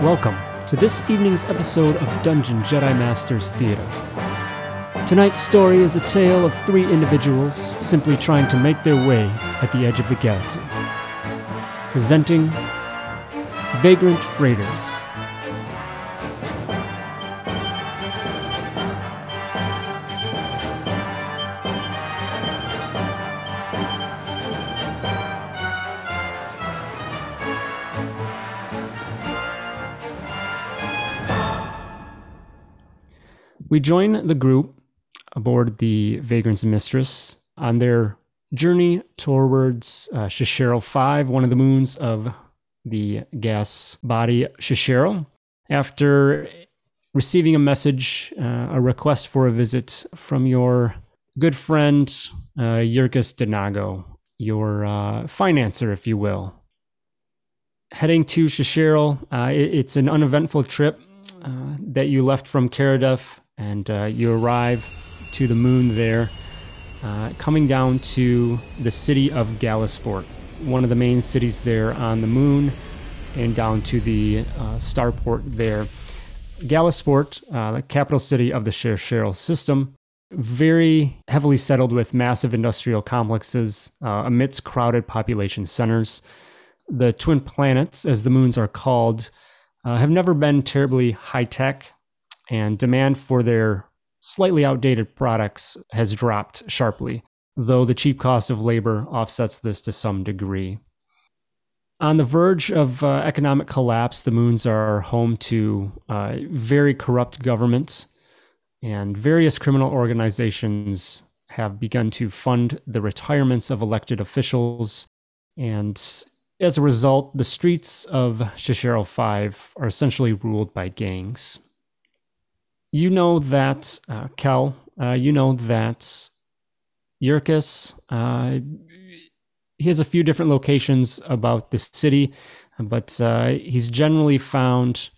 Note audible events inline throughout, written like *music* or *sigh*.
Welcome to this evening's episode of Dungeon Jedi Masters Theater. Tonight's story is a tale of three individuals simply trying to make their way at the edge of the galaxy. Presenting Vagrant Raiders. Join the group aboard the Vagrant's Mistress on their journey towards uh, Shishero 5, one of the moons of the gas body Shishero. After receiving a message, uh, a request for a visit from your good friend, uh, Denago, your uh, financer, if you will. Heading to Shishero, uh, it, it's an uneventful trip uh, that you left from Karadef and uh, you arrive to the moon there, uh, coming down to the city of Galasport, one of the main cities there on the moon, and down to the uh, starport there. Galasport, uh, the capital city of the Sher system, very heavily settled with massive industrial complexes uh, amidst crowded population centers. The twin planets, as the moons are called, uh, have never been terribly high tech and demand for their slightly outdated products has dropped sharply, though the cheap cost of labor offsets this to some degree. On the verge of uh, economic collapse, the moons are home to uh, very corrupt governments, and various criminal organizations have begun to fund the retirements of elected officials. And as a result, the streets of Shishero 5 are essentially ruled by gangs you know that uh, Kel, uh, you know that Yurkus, uh, he has a few different locations about the city, but uh, he's generally found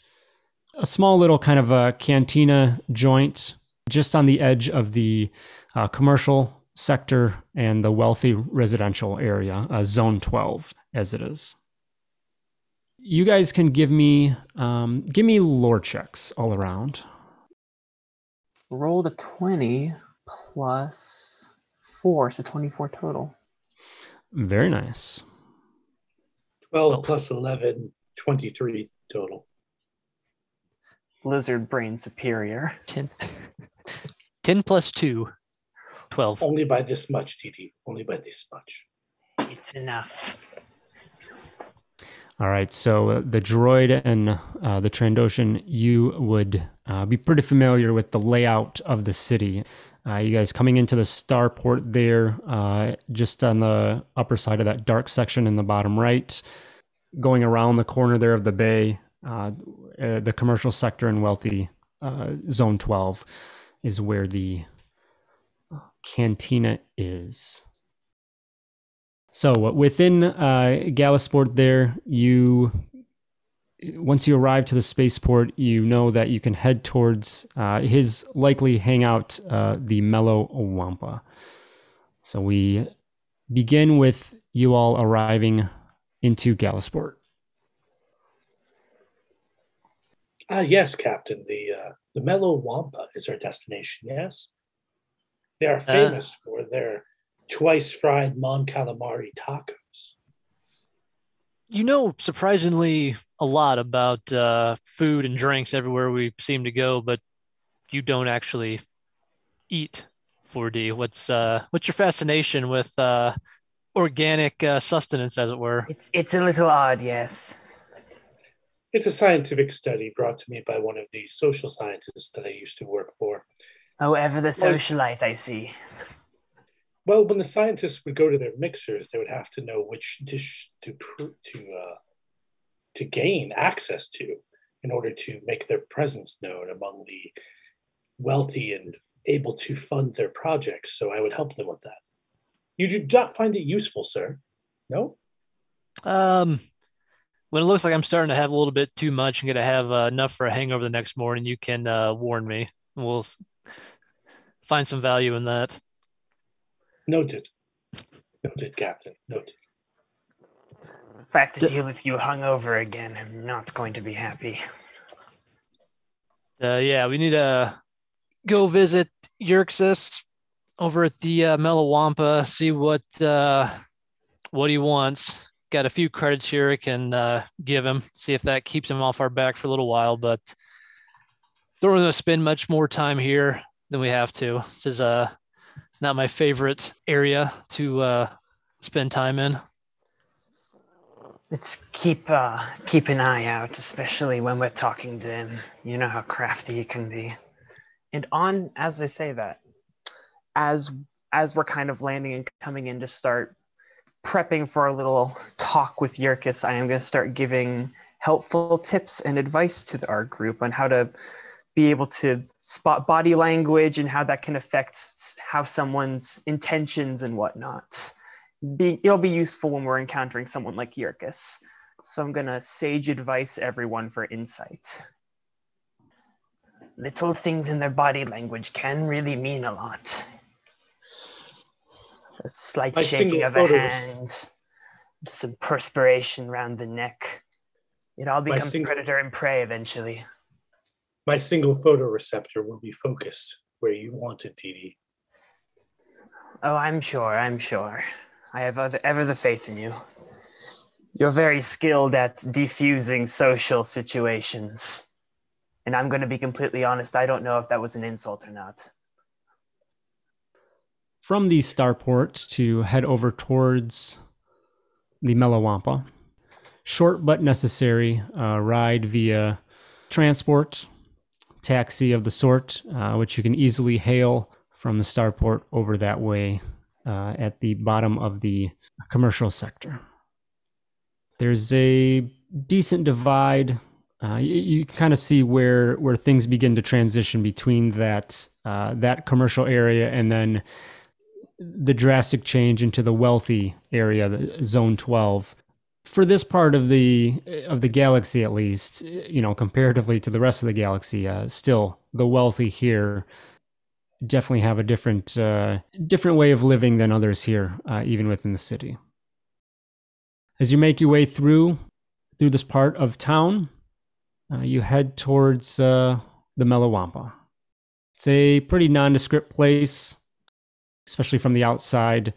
a small little kind of a cantina joint just on the edge of the uh, commercial sector and the wealthy residential area, uh, Zone 12, as it is. You guys can give me um, give me lore checks all around rolled a 20 plus 4, so 24 total. Very nice. 12 plus 11, 23 total. Lizard brain superior. 10, 10 plus 2, 12. Only by this much, TD. Only by this much. It's enough. All right, so uh, the droid and uh, the Trandoshan, you would uh, be pretty familiar with the layout of the city. Uh, you guys coming into the starport there, uh, just on the upper side of that dark section in the bottom right, going around the corner there of the bay, uh, the commercial sector and wealthy zone 12 is where the cantina is. So within uh, Galasport, there you once you arrive to the spaceport, you know that you can head towards uh, his likely hangout, uh, the Mellow Wampa. So we begin with you all arriving into Galasport. Ah, yes, Captain. The uh, the Mellow Wampa is our destination. Yes, they are uh, famous for their twice fried Mon Calamari tacos. You know, surprisingly, a lot about uh, food and drinks everywhere we seem to go, but you don't actually eat 4D. What's uh, what's your fascination with uh, organic uh, sustenance, as it were? It's it's a little odd, yes. It's a scientific study brought to me by one of the social scientists that I used to work for. Oh, ever the socialite, I see. Well, when the scientists would go to their mixers, they would have to know which dish to to uh, to gain access to in order to make their presence known among the wealthy and able to fund their projects. So I would help them with that. You do not find it useful, sir? No. Um, when it looks like I'm starting to have a little bit too much and going to have uh, enough for a hangover the next morning, you can uh, warn me. We'll find some value in that. Noted. Noted, Captain. Noted. If I have to D- deal with you hungover again, I'm not going to be happy. Uh, yeah, we need to go visit Yerxis over at the uh, Mellow Wampa, see what uh, what he wants. Got a few credits here I can uh, give him, see if that keeps him off our back for a little while. But don't really want to spend much more time here than we have to. This is uh, not my favorite area to uh, spend time in. Let's keep uh, keep an eye out, especially when we're talking to him. You know how crafty he can be. And on as I say that, as as we're kind of landing and coming in to start prepping for a little talk with Yerkis, I am going to start giving helpful tips and advice to our group on how to be able to spot body language and how that can affect how someone's intentions and whatnot. Be, it'll be useful when we're encountering someone like Yerkis. So I'm going to sage advice everyone for insight. Little things in their body language can really mean a lot. A slight My shaking of a hand, some perspiration around the neck. It all becomes single- predator and prey eventually. My single photoreceptor will be focused where you want it, Dee Dee. Oh, I'm sure, I'm sure. I have other, ever the faith in you. You're very skilled at defusing social situations. And I'm going to be completely honest, I don't know if that was an insult or not. From the starport to head over towards the Mellow Wampa. Short but necessary uh, ride via transport, taxi of the sort, uh, which you can easily hail from the starport over that way uh, at the bottom of the commercial sector. There's a decent divide. Uh, you, you kind of see where where things begin to transition between that uh, that commercial area and then the drastic change into the wealthy area, the zone 12. For this part of the of the galaxy, at least, you know, comparatively to the rest of the galaxy, uh, still the wealthy here definitely have a different uh, different way of living than others here, uh, even within the city. As you make your way through through this part of town, uh, you head towards uh, the Mellow Wampa. It's a pretty nondescript place especially from the outside.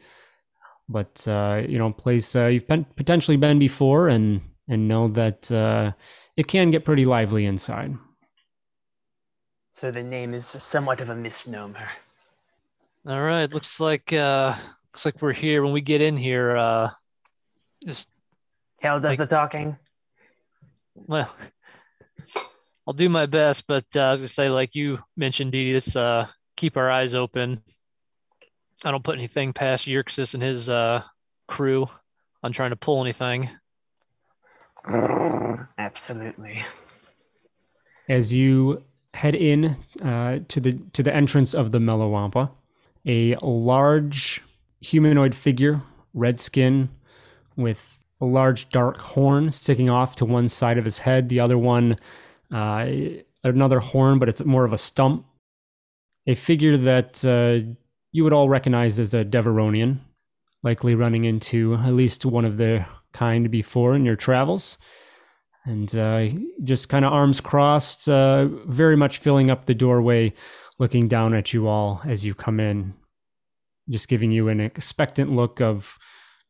But uh, you know, place uh, you've been, potentially been before, and and know that uh, it can get pretty lively inside. So the name is somewhat of a misnomer. All right, looks like uh, looks like we're here. When we get in here, uh, just Hell does Like- the talking. well, *laughs* I'll do my best, but uh, I was gonna say, like you mentioned, Dee, let's uh, keep our eyes open. I don't put anything past Yerxis and his uh, crew on trying to pull anything. Absolutely. As you head in uh, to the to the entrance of the Mellow Wampa, a large humanoid figure, red skin, with a large dark horn sticking off to one side of his head. The other one, uh, another horn, but it's more of a stump. A figure that uh, you would all recognize as a Devaronian, likely running into at least one of their kind before in your travels. And uh, just kind of arms crossed, uh, very much filling up the doorway, looking down at you all as you come in, just giving you an expectant look of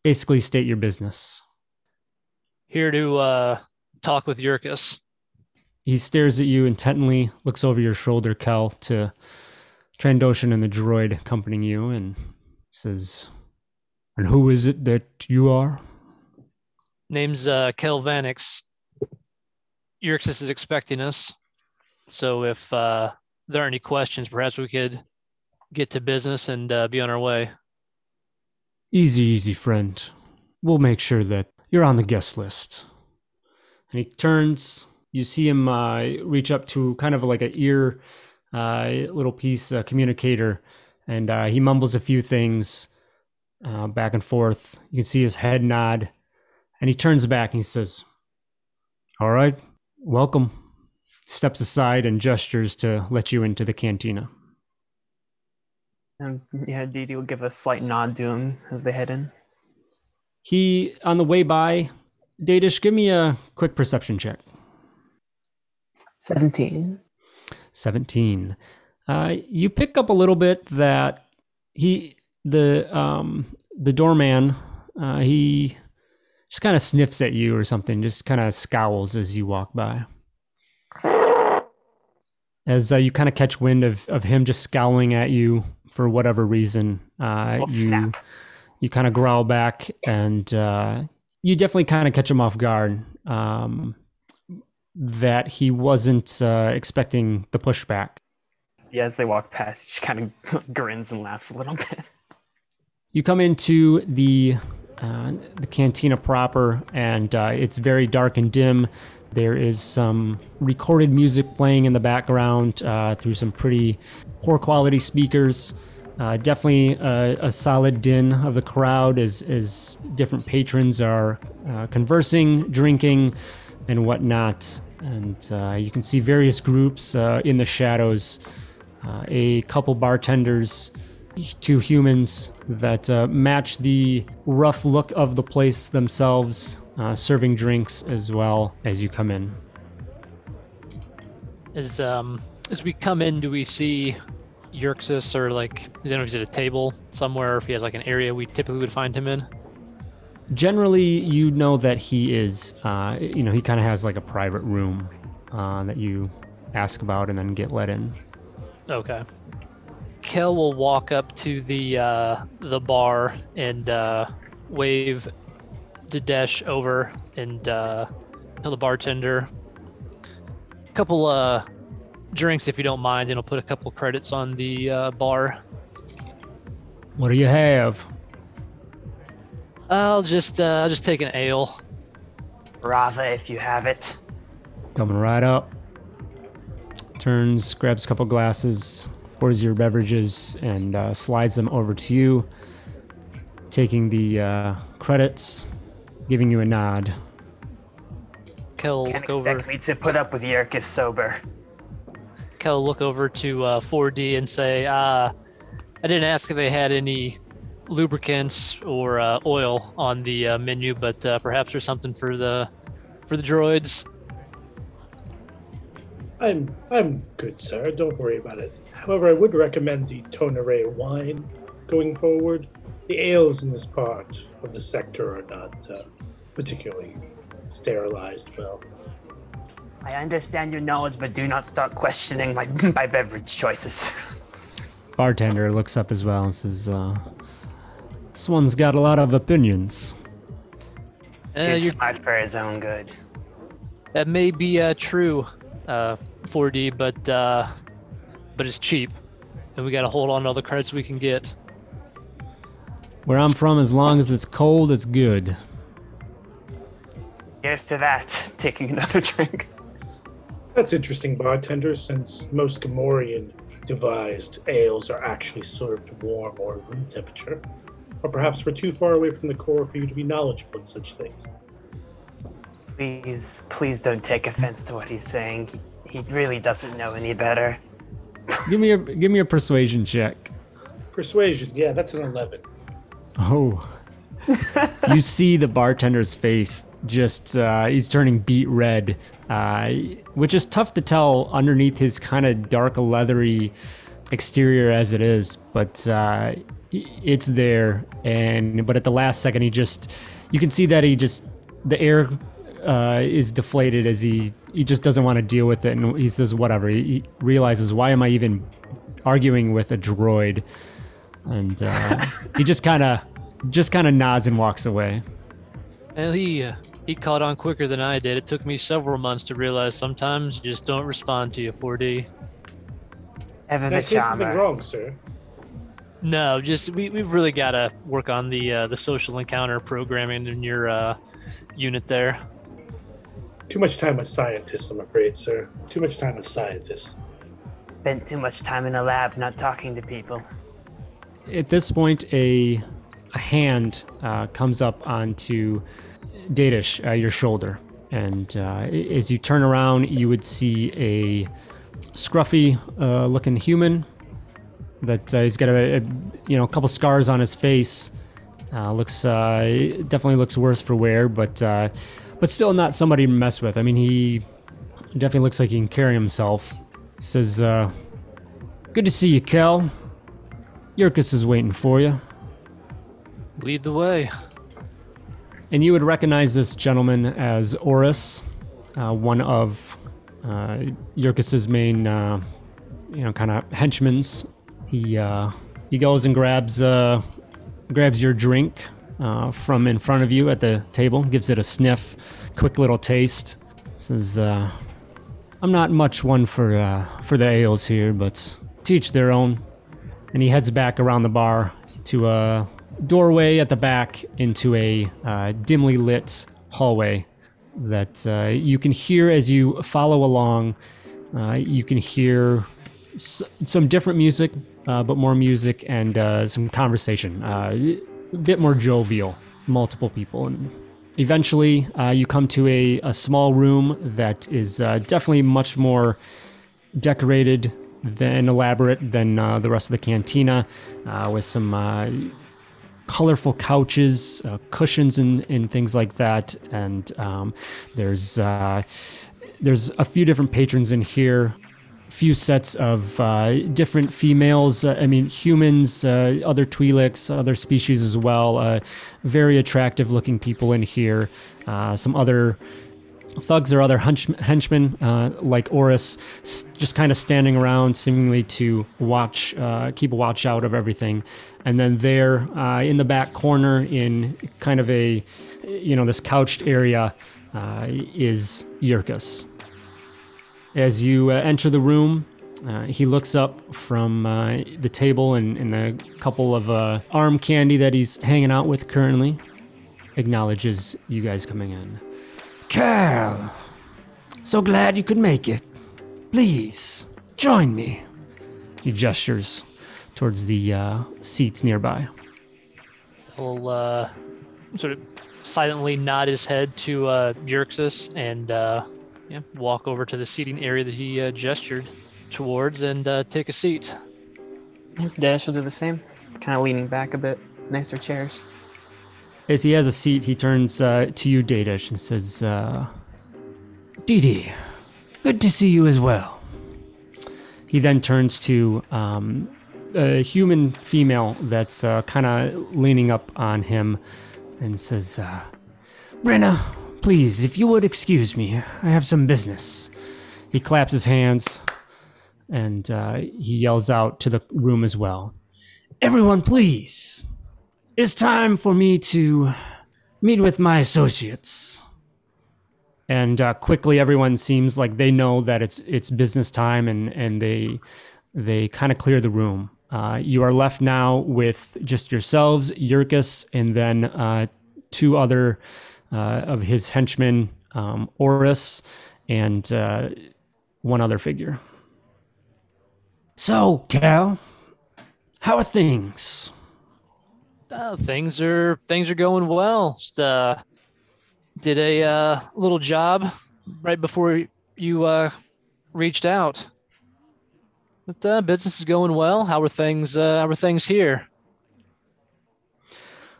basically state your business. Here to uh, talk with Yerkis. He stares at you intently, looks over your shoulder, Kel, to Trandoshan and the droid accompanying you, and says, And who is it that you are? Name's uh, Kel Vanix. Yerxis is expecting us, so if uh, there are any questions, perhaps we could get to business and uh, be on our way. Easy, easy, friend. We'll make sure that you're on the guest list. And he turns. You see him uh, reach up to kind of like a ear, uh, little piece uh, communicator, and uh, he mumbles a few things uh, back and forth. You can see his head nod, and he turns back and he says, "All right, welcome." Steps aside and gestures to let you into the cantina. Um, yeah, Dee Dee will give a slight nod to him as they head in. He, on the way by, Dadish, give me a quick perception check. 17. 17. Uh, you pick up a little bit that he, the um, the doorman, uh, he just kind of sniffs at you or something, just kind of scowls as you walk by. As uh, you kind of catch wind of, of him just scowling at you for whatever reason, uh, you snap. you kind of growl back and uh, you definitely kind of catch him off guard um, that he wasn't uh, expecting the pushback. Yeah, as they walk past, he just kind of *laughs* grins and laughs a little bit. You come into the uh, the cantina proper, and uh, it's very dark and dim. There is some recorded music playing in the background uh, through some pretty poor quality speakers. Uh, definitely a, a solid din of the crowd as, as different patrons are uh, conversing, drinking, and whatnot. And uh, you can see various groups uh, in the shadows. Uh, a couple bartenders, two humans that uh, match the rough look of the place themselves, uh, serving drinks as well as you come in. As um as we come in, do we see Yerxis or like I don't know if he's at a table somewhere, or if he has like an area we typically would find him in? Generally, you know that he is, uh, you know, he kind of has like a private room uh, that you ask about and then get let in. Okay. Kel will walk up to the uh, the bar and uh, wave Dadesh over and uh, tell the bartender a couple uh, drinks if you don't mind, and I'll put a couple credits on the uh, bar. What do you have? I'll just uh, I'll just take an ale. Rava, if you have it. Coming right up. Turns, grabs a couple glasses, pours your beverages, and uh, slides them over to you. Taking the uh, credits, giving you a nod. Kel will Can't look over. expect me to put up with Yerkes sober. Kel look over to uh, 4D and say, uh, "I didn't ask if they had any lubricants or uh, oil on the uh, menu, but uh, perhaps there's something for the for the droids." I'm I'm good, sir. Don't worry about it. However, I would recommend the Tonere wine going forward. The ales in this part of the sector are not uh, particularly sterilized well. I understand your knowledge, but do not start questioning my, *laughs* my beverage choices. Bartender looks up as well and says, uh, This one's got a lot of opinions. Uh, He's you're, smart for his own good. that may be uh, true, uh, 4D, but uh, but it's cheap, and we got to hold on to all the credits we can get. Where I'm from, as long as it's cold, it's good. Here's to that. *laughs* Taking another drink. That's interesting, bartender, since most Gamorrean devised ales are actually served warm or room temperature. Or perhaps we're too far away from the core for you to be knowledgeable in such things. Please, please don't take offense to what he's saying. He, he really doesn't know any better. *laughs* Give me a give me a persuasion check. Persuasion, yeah, that's an 11. Oh. you *laughs* see the bartender's face just uh, he's turning beet red, uh, which is tough to tell underneath his kind of dark leathery exterior as it is, but uh, it's there. And but at the last second, he just you can see that he just the air uh, is deflated as he he just doesn't want to deal with it, and he says whatever. He, he realizes why am I even arguing with a droid, and uh, he just *laughs* kind of just kind of nods and walks away. Well, he uh, he caught on quicker than I did. It took me several months to realize sometimes you just don't respond to you, 4D. Ever Did I the say something wrong, sir? No, just we we've really got to work on the uh, the social encounter programming in your uh, unit there. Too much time with scientists, I'm afraid, sir. Too much time with scientists. Spent too much time in a lab not talking to people. At this point, a a hand uh, comes up onto Datish, uh, your shoulder, and uh, as you turn around, you would see a scruffy uh, looking human that uh, he's got a, a you know a couple scars on his face. Uh, looks uh, definitely looks worse for wear, but uh, but still not somebody to mess with. I mean, he definitely looks like he can carry himself. Says, uh, "Good to see you, Kel. Yurkus is waiting for you." Lead the way. And you would recognize this gentleman as Oris, uh, one of uh, Yurkus's main, uh, you know, kind of henchmen's. He uh, he goes and grabs uh, grabs your drink uh, from in front of you at the table, gives it a sniff, quick little taste. Says, uh, "I'm not much one for uh, for the ales here, but teach their own." And he heads back around the bar to a doorway at the back into a uh, dimly lit hallway that uh, you can hear as you follow along. Uh, you can hear s- some different music, uh, but more music and uh, some conversation. Uh, a bit more jovial, multiple people. And eventually, uh, you come to a, a small room that is uh, definitely much more decorated than elaborate than the rest of the cantina, with some colorful couches, uh, cushions, and, and things like that. And um, there's uh, there's a few different patrons in here. Few sets of uh, different females. Uh, I mean, humans, uh, other Twi'leks, other species as well. Uh, very attractive looking people in here. Uh, some other thugs or other hunch- henchmen uh, like Oris, just kind of standing around, seemingly to watch, keep a watch out of everything. And then there, in the back corner, in kind of a, you know, this couched area, is Yurkus. As you uh, enter the room, uh, he looks up from uh, the table and, and a couple of uh, arm candy that he's hanging out with currently. Acknowledges you guys coming in. Cal, so glad you could make it. Please, join me. He gestures towards the uh, seats nearby. He'll uh, sort of silently nod his head to uh, Yerxus and uh, yeah, walk over to the seating area that he uh, gestured towards and uh, take a seat. Dash will do the same, kind of leaning back a bit. Nicer chairs. As he has a seat, he turns uh, to you, Dadish, and says, uh, Didi, good to see you as well. He then turns to um, a human female that's uh, kind of leaning up on him and says, uh, Brenna, please, if you would excuse me, I have some business. He claps his hands and uh, he yells out to the room as well. Everyone, please. It's time for me to meet with my associates. And uh, quickly, everyone seems like they know that it's it's business time, and and they they kind of clear the room. Uh, you are left now with just yourselves, Yurkus, and then uh, two other of his henchmen, um, Oris, and uh, one other figure. So, Cal, how are things? Uh, things are things are going well. Just, uh, did a uh, little job right before you uh, reached out. But uh, business is going well. How are things? Uh, how are things here?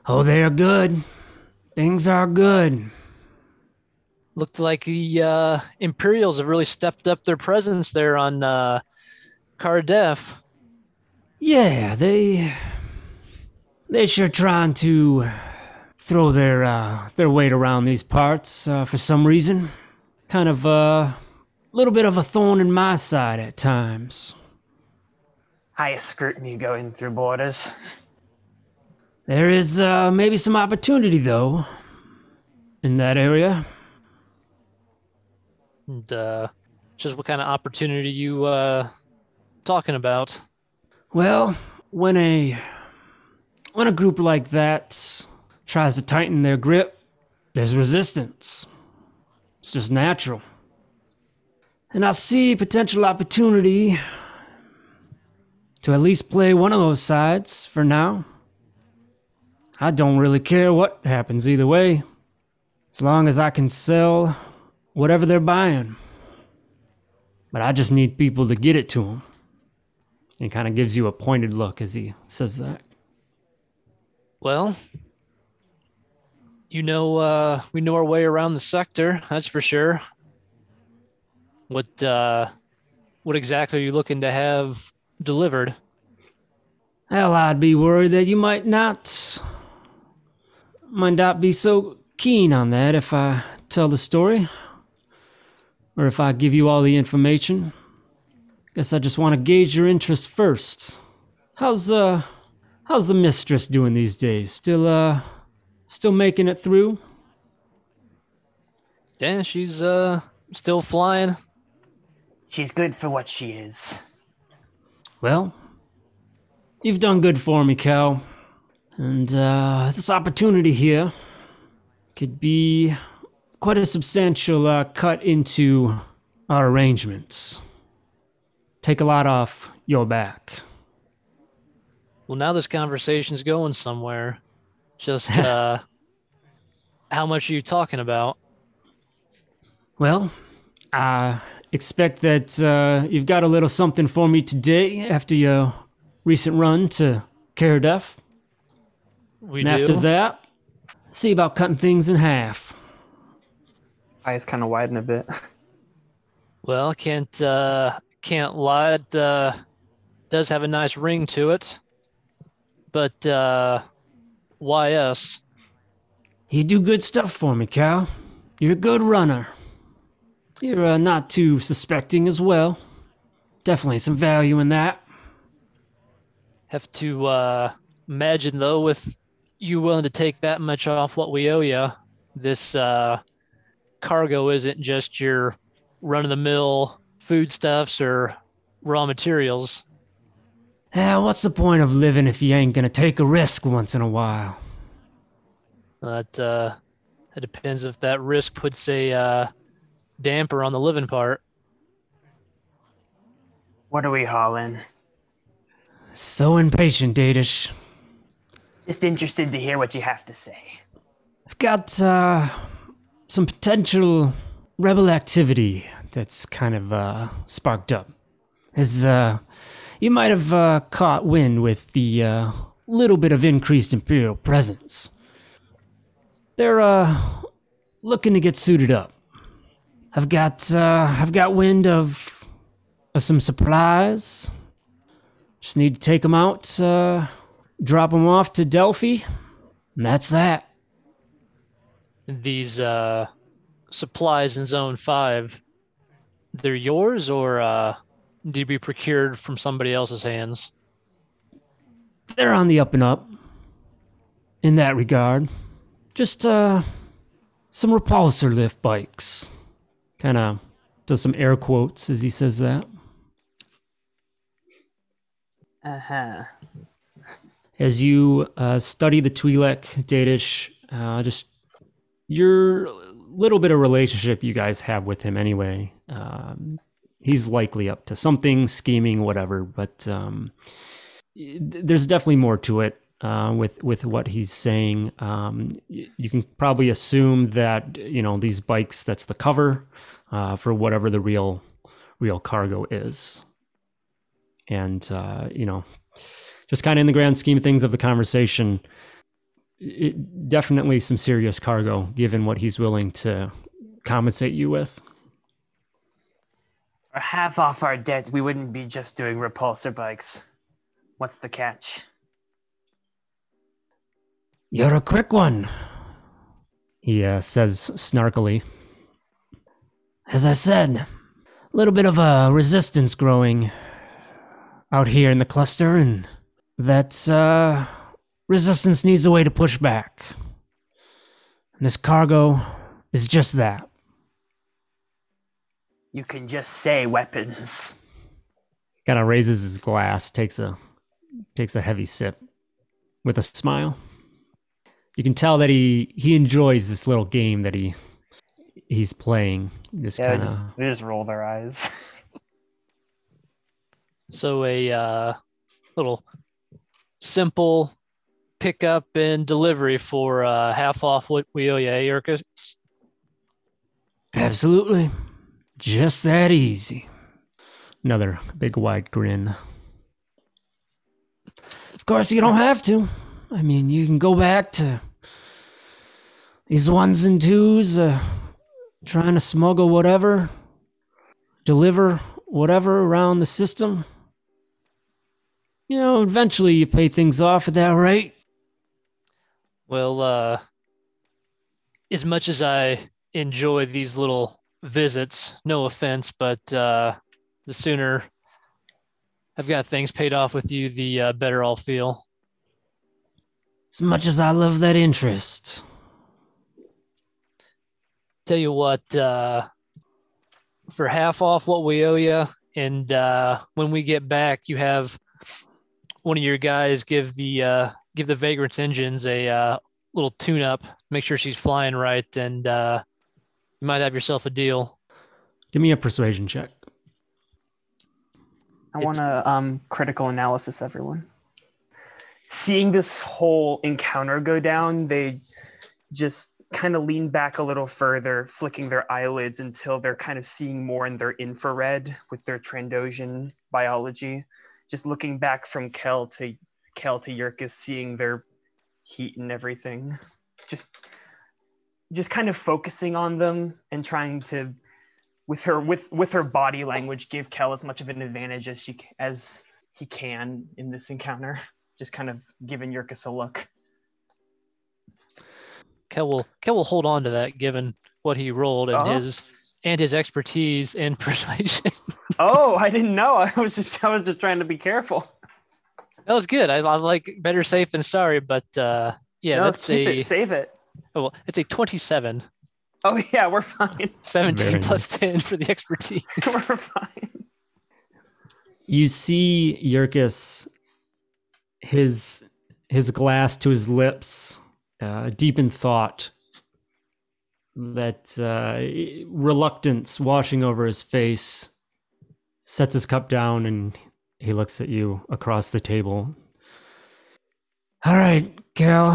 Oh, they are good. Things are good. Looked like the uh, Imperials have really stepped up their presence there on uh, Cardef. Yeah, they they sure trying to throw their uh, their weight around these parts uh, for some reason. Kind of a uh, little bit of a thorn in my side at times. Highest scrutiny going through borders. There is uh, maybe some opportunity though in that area. And uh, just what kind of opportunity you uh, talking about? Well, when a when a group like that tries to tighten their grip, there's resistance. It's just natural. And I see potential opportunity to at least play one of those sides for now. I don't really care what happens either way, as long as I can sell whatever they're buying. But I just need people to get it to them. He kind of gives you a pointed look as he says that. Well, You know, uh, we know our way around the sector. That's for sure. What, uh, what exactly are you looking to have delivered? Hell, I'd be worried that you might not. Might not be so keen on that if I tell the story. Or if I give you all the information. Guess I just want to gauge your interest first. How's, uh, how's the mistress doing these days? Still, uh, still making it through? Yeah, she's, uh, still flying. She's good for what she is. Well, you've done good for me, Cal. And uh, this opportunity here could be quite a substantial uh, cut into our arrangements. Take a lot off your back. Well, now this conversation's going somewhere. Just, uh, *laughs* how much are you talking about? Well, I expect that uh, you've got a little something for me today after your recent run to Caradef. We and do. after that, see about cutting things in half. Eyes kind of widen a bit. Well, can't uh can't lie. It uh, does have a nice ring to it. But uh why us? You do good stuff for me, Cal. You're a good runner. You're uh, not too suspecting as well. Definitely some value in that. Have to uh imagine though with you willing to take that much off what we owe you, this uh cargo isn't just your run of the mill foodstuffs or raw materials. Yeah, what's the point of living if you ain't gonna take a risk once in a while? That uh it depends if that risk puts a uh damper on the living part. What are we hauling? So impatient, Dadish. Just interested to hear what you have to say. I've got uh, some potential rebel activity that's kind of uh, sparked up. As uh, you might have uh, caught wind with the uh, little bit of increased Imperial presence. They're uh, looking to get suited up. I've got uh, I've got wind of, of some supplies. Just need to take them out, drop them off to Delphi, and that's that. These uh supplies in zone five, they're yours or uh do you be procured from somebody else's hands? they're on the up and up in that regard. Just uh some repulsor lift bikes. Kind of does some air quotes as he says that. Uh huh. As you uh, study the Twi'lek Datish, uh, just your little bit of relationship you guys have with him anyway. Um, he's likely up to something, scheming, whatever. But um, there's definitely more to it uh, with with what he's saying. Um, you can probably assume that you know these bikes. That's the cover uh, for whatever the real real cargo is, and uh, you know, just kind of in the grand scheme of things of the conversation. It, definitely some serious cargo given what he's willing to compensate you with. For half off our debt, we wouldn't be just doing repulsor bikes. What's the catch? You're a quick one, he uh, says snarkily. As I said, a little bit of a resistance growing out here in the cluster, and that uh, resistance needs a way to push back. And this cargo is just that. You can just say weapons. Kind of raises his glass, takes a takes a heavy sip with a smile. You can tell that he he enjoys this little game that he he's playing. Just Yeah, kind of just, they just roll their eyes. *laughs* So a uh little simple pickup and delivery for uh half off what we owe you, eh, Urkus? Absolutely. Just that easy. Another big wide grin. Of course, you don't have to. I mean, you can go back to these ones and twos, uh, trying to smuggle whatever, deliver whatever around the system. You know, eventually you pay things off at that rate. Well, uh, as much as I enjoy these little visits, no offense, but uh, the sooner I've got things paid off with you, the uh, better I'll feel. As much as I love that interest. Tell you what, uh, for half off what we owe you, and uh, when we get back, you have one of your guys give the uh, give the Vagrant's engines a uh, little tune up, make sure she's flying right, and uh, you might have yourself a deal. Give me a persuasion check. I want to um, critical analysis everyone. Seeing this whole encounter go down, they just kind of lean back a little further, flicking their eyelids until they're kind of seeing more in their infrared with their Trandoshan biology. Just looking back from Kel to Kel to Yurkus, seeing their heat and everything. Just just kind of focusing on them and trying to with her with with her body language give Kel as much of an advantage as she as he can in this encounter. Just kind of giving Yurkus a look. Kel will Kel will hold on to that given what he rolled and Oh. Uh-huh. his and his expertise in *laughs* persuasion. Oh, I didn't know. I was just I was just trying to be careful. that was good. I, I like better safe than sorry, but uh, yeah, no, that's keep a it, save it. oh, well, it's a 27, Oh *laughs* yeah, we're fine. 17 Very plus nice. 10 for the expertise. *laughs* we're fine. You see Yurkus, his his glass to his lips, uh, deep in thought. That uh, reluctance washing over his face, sets his cup down, and he looks at you across the table. All right, Cal.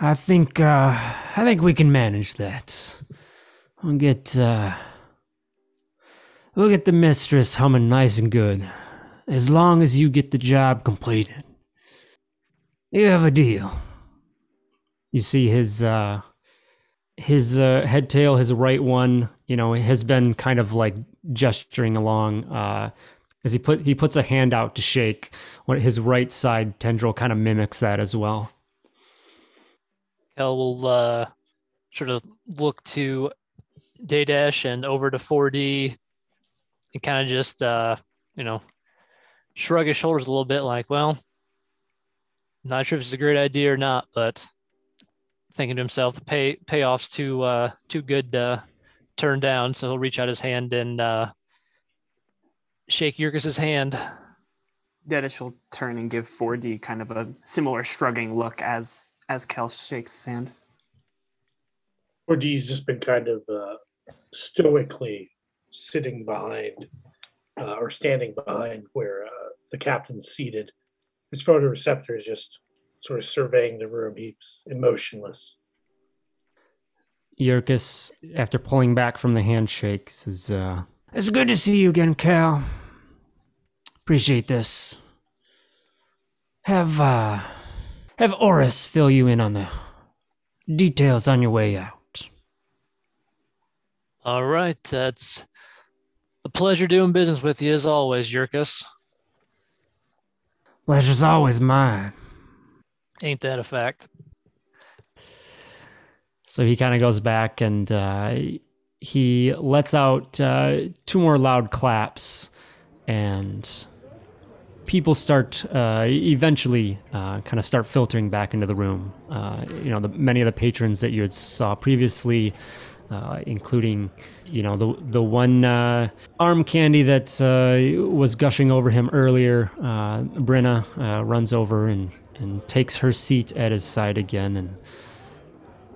I think uh, I think we can manage that. We'll get uh, we'll get the mistress humming nice and good as long as you get the job completed. You have a deal. You see his uh his uh, head tail, his right one, you know, has been kind of like gesturing along uh as he put he puts a hand out to shake. What his right side tendril kind of mimics that as well. Kel will uh, sort of look to Daydash and over to 4D and kind of just, uh, you know, shrug his shoulders a little bit like, well, not sure if it's a great idea or not, but thinking to himself, the pay payoff's too uh, too good to turn down. So he'll reach out his hand and uh, shake Yurkus's hand. Dedish will turn and give 4D kind of a similar shrugging look as as Kel shakes his hand. 4D's just been kind of uh, stoically sitting behind uh, or standing behind where uh, the captain's seated. His photoreceptor is just sort of surveying the room. He's emotionless. Yurkus, after pulling back from the handshake, says, uh, It's good to see you again, Cal. Appreciate this. Have, uh, have Oris fill you in on the details on your way out. All right, that's a pleasure doing business with you as always, Yurkus. Pleasure's always mine. Ain't that a fact? So he kind of goes back and uh, he lets out uh, two more loud claps, and people start uh, eventually uh, kind of start filtering back into the room. Uh, you know, the, many of the patrons that you had saw previously, uh, including you know the the one uh, arm candy that uh, was gushing over him earlier. Uh, Brenna runs over and and takes her seat at his side again and.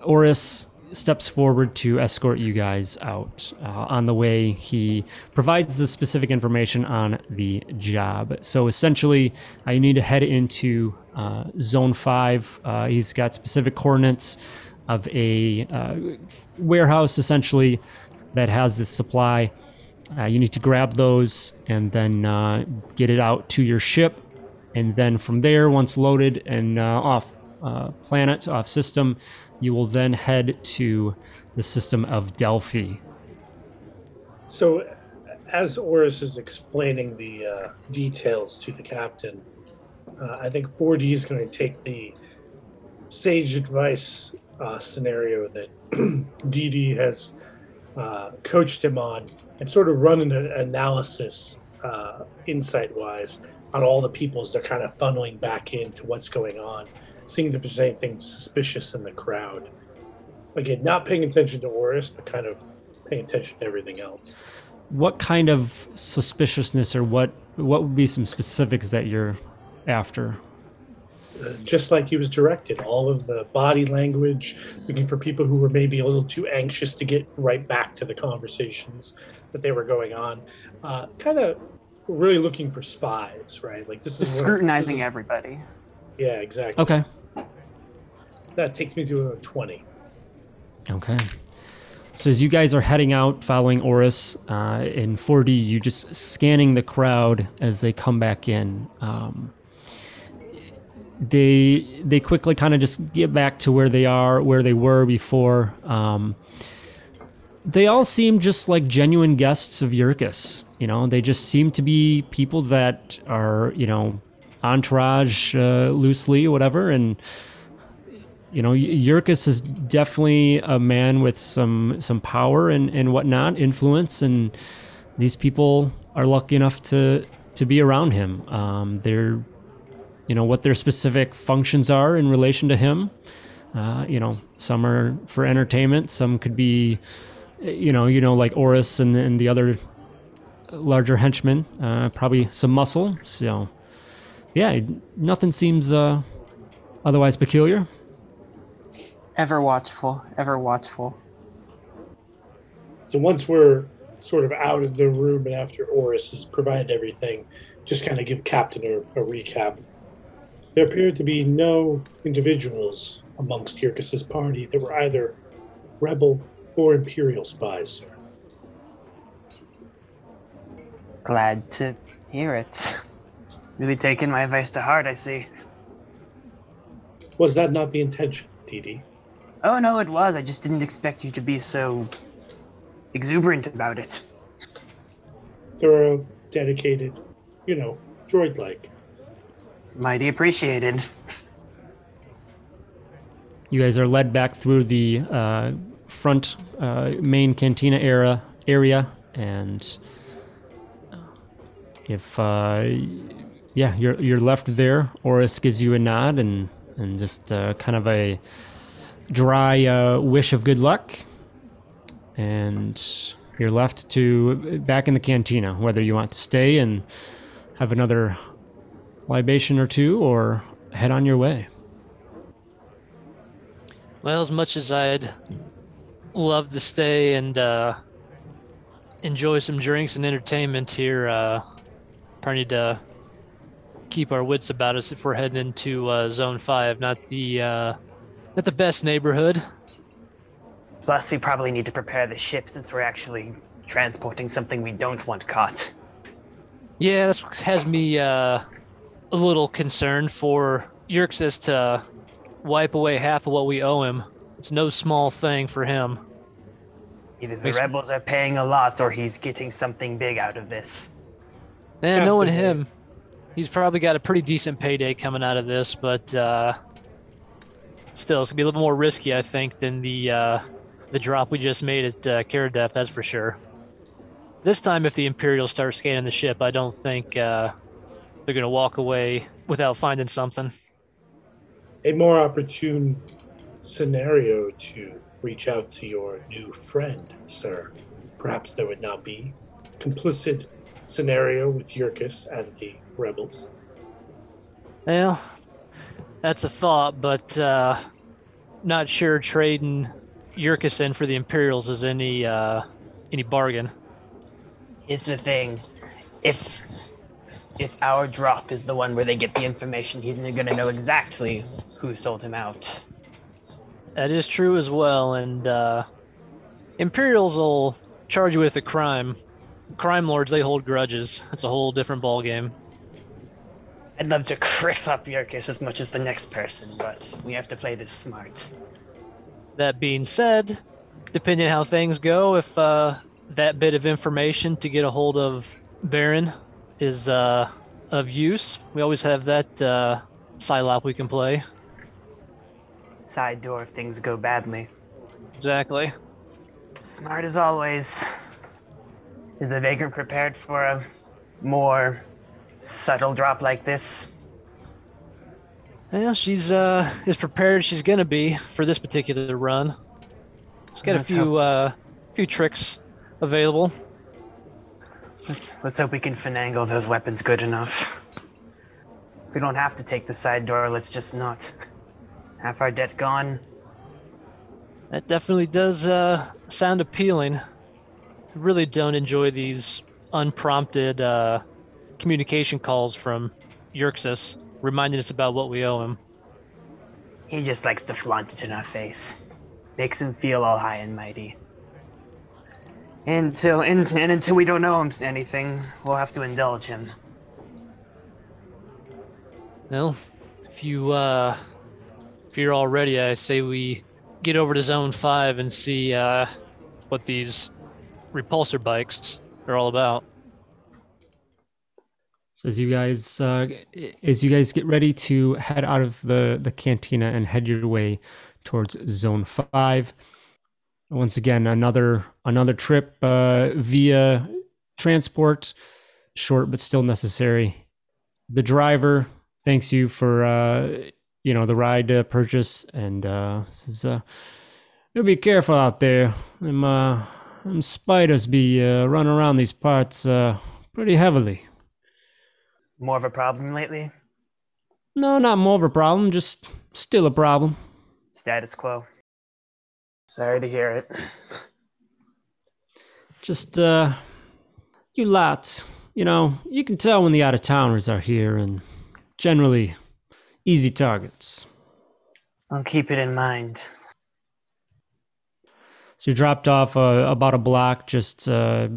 Oris steps forward to escort you guys out. Uh, on the way, he provides the specific information on the job. So essentially, you need to head into uh, Zone 5. Uh, he's got specific coordinates of a uh, warehouse, essentially, that has this supply. Uh, you need to grab those and then uh, get it out to your ship. And then from there, once loaded and uh, off uh, planet, off system, you will then head to the system of Delphi. So, as Oris is explaining the uh, details to the captain, uh, I think 4D is going to take the sage advice uh, scenario that *clears throat* DD has uh, coached him on and sort of run an analysis insight wise on all the people as they're kind of funneling back into what's going on, seeing if there's anything suspicious in the crowd. Again, not paying attention to Oris, but kind of paying attention to everything else. What kind of suspiciousness or what what would be some specifics that you're after? Uh, just like he was directed, all of the body language, looking for people who were maybe a little too anxious to get right back to the conversations that they were going on. Uh, kind of really looking for spies, right? Like this is Just scrutinizing this is- everybody. Yeah, exactly. Okay. That takes me to a twenty. Okay. So as you guys are heading out, following Oris uh, in 4D, you just scanning the crowd as they come back in. Um, they they quickly kind of just get back to where they are, where they were before. Um, they all seem just like genuine guests of Yurkus. You know, they just seem to be people that are you know entourage uh, loosely whatever, and you know, Yurkus is definitely a man with some some power and and whatnot, influence, and these people are lucky enough to to be around him. Um, they're, you know, what their specific functions are in relation to him. Uh, you know, some are for entertainment, some could be, you know, you know, like Oris and and the other larger henchmen. Uh, probably some muscle. So, yeah, nothing seems uh, otherwise peculiar. Ever watchful, ever watchful. So once we're sort of out of the room and after Oris has provided everything, just kind of give Captain a, a recap. There appeared to be no individuals amongst Yurkus's party that were either rebel or imperial spies, sir. Glad to hear it. Really taking my advice to heart, I see. Was that not the intention, DD? Oh no, it was. I just didn't expect you to be so exuberant about it. Thorough, dedicated, you know, droid like. Mighty appreciated. You guys are led back through the uh, front uh, main cantina era area, and if uh, yeah, you're you're left there. Oris gives you a nod and and just uh, kind of a dry uh, wish of good luck, and you're left to back in the cantina. Whether you want to stay and have another libation or two, or head on your way. Well, as much as I'd love to stay and uh, enjoy some drinks and entertainment here, uh, probably need to keep our wits about us if we're heading into uh, Zone Five. Not the uh, not the best neighborhood. Plus, we probably need to prepare the ship since we're actually transporting something we don't want caught. Yeah, this has me uh, a little concerned for Yerxis to wipe away half of what we owe him. It's no small thing for him. Either the Makes- rebels are paying a lot or he's getting something big out of this. And knowing Captain him, he's probably got a pretty decent payday coming out of this, but uh, still, it's gonna be a little more risky, I think, than the uh, the drop we just made at uh, Karadef. That's for sure. This time, if the Imperials start scanning the ship, I don't think uh, they're gonna walk away without finding something. A more opportune scenario to reach out to your new friend, sir. Perhaps there would not be complicit scenario with Yurkus and the rebels. Well, that's a thought, but uh, not sure trading Yurkus in for the Imperials is any uh, any bargain. Here's the thing. If if our drop is the one where they get the information, he's gonna know exactly who sold him out. That is true as well, and uh, Imperials will charge you with a crime. Crime lords they hold grudges. It's a whole different ballgame. I'd love to criff up Yerkes as much as the next person, but we have to play this smart. That being said, depending on how things go, if uh, that bit of information to get a hold of Baron is uh, of use, we always have that uh, Psylop we can play. Side door if things go badly. Exactly. Smart as always. Is the vagrant prepared for a more subtle drop like this? Well, she's uh, as prepared as she's gonna be for this particular run. She's got a Let's few uh, few tricks available. Let's, let's hope we can finagle those weapons good enough. We don't have to take the side door, let's just not. Half our debt gone. That definitely does uh, sound appealing. Really don't enjoy these unprompted uh, communication calls from Yerxis, reminding us about what we owe him. He just likes to flaunt it in our face. Makes him feel all high and mighty. Until and, and until we don't know him anything, we'll have to indulge him. Well, if you uh, if you're all ready, I say we get over to Zone Five and see uh, what these repulsor bikes are all about. So as you guys uh, as you guys get ready to head out of the the cantina and head your way towards Zone Five, once again another another trip uh, via transport, short but still necessary. The driver thanks you for uh, you know the ride uh, purchase and uh, says, uh, "You be careful out there. Them them spiders be uh, running around these parts uh, pretty heavily." More of a problem lately? No, not more of a problem, just still a problem. Status quo. Sorry to hear it. Just, uh, you lots, you know, you can tell when the out of towners are here and generally easy targets. I'll keep it in mind. So you dropped off uh, about a block, just uh,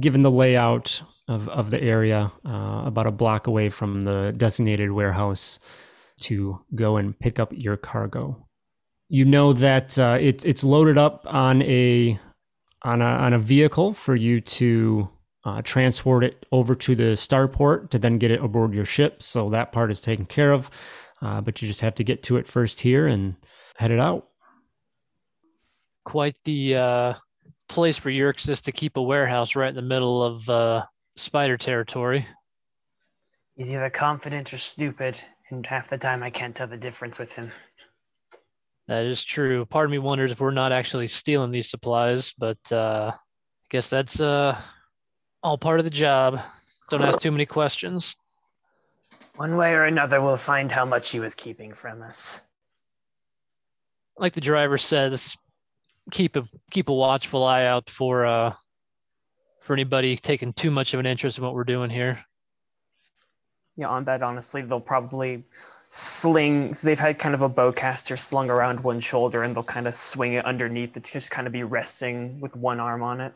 given the layout of, of the area, uh, about a block away from the designated warehouse to go and pick up your cargo. You know that uh, it's it's loaded up on a on a on a vehicle for you to uh, transport it over to the starport to then get it aboard your ship. So that part is taken care of, uh, but you just have to get to it first here and head it out. Quite the uh, place for Yerxis to keep a warehouse right in the middle of uh, spider territory. He's either confident or stupid, and half the time I can't tell the difference with him. That is true. Part of me wonders if we're not actually stealing these supplies, but uh, I guess that's uh, all part of the job. Don't ask too many questions. One way or another, we'll find how much he was keeping from us. Like the driver said, let's keep a keep a watchful eye out for uh, for anybody taking too much of an interest in what we're doing here. Yeah, on that, honestly, they'll probably sling. They've had kind of a bowcaster slung around one shoulder, and they'll kind of swing it underneath it to just kind of be resting with one arm on it.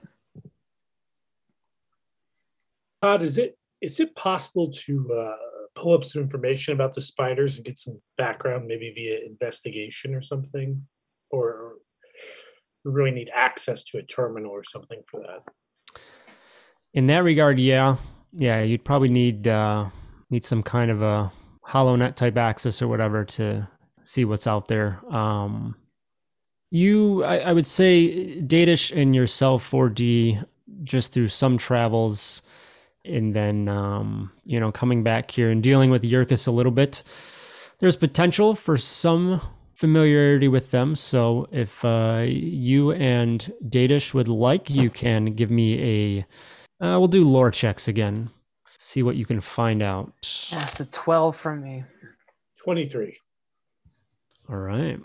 Todd, is it is it possible to uh, pull up some information about the spiders and get some background, maybe via investigation or something, or we really need access to a terminal or something for that? In that regard, yeah, yeah, you'd probably need uh, need some kind of a HoloNet type access or whatever to see what's out there. Um, you, I, I would say, Datish and yourself, 4D, just through some travels, and then um, you know coming back here and dealing with Yerkes a little bit. There's potential for some familiarity with them. So if uh, you and Datish would like, you can give me a. Uh, we'll do lore checks again. See what you can find out. That's a 12 from me. 23. All right.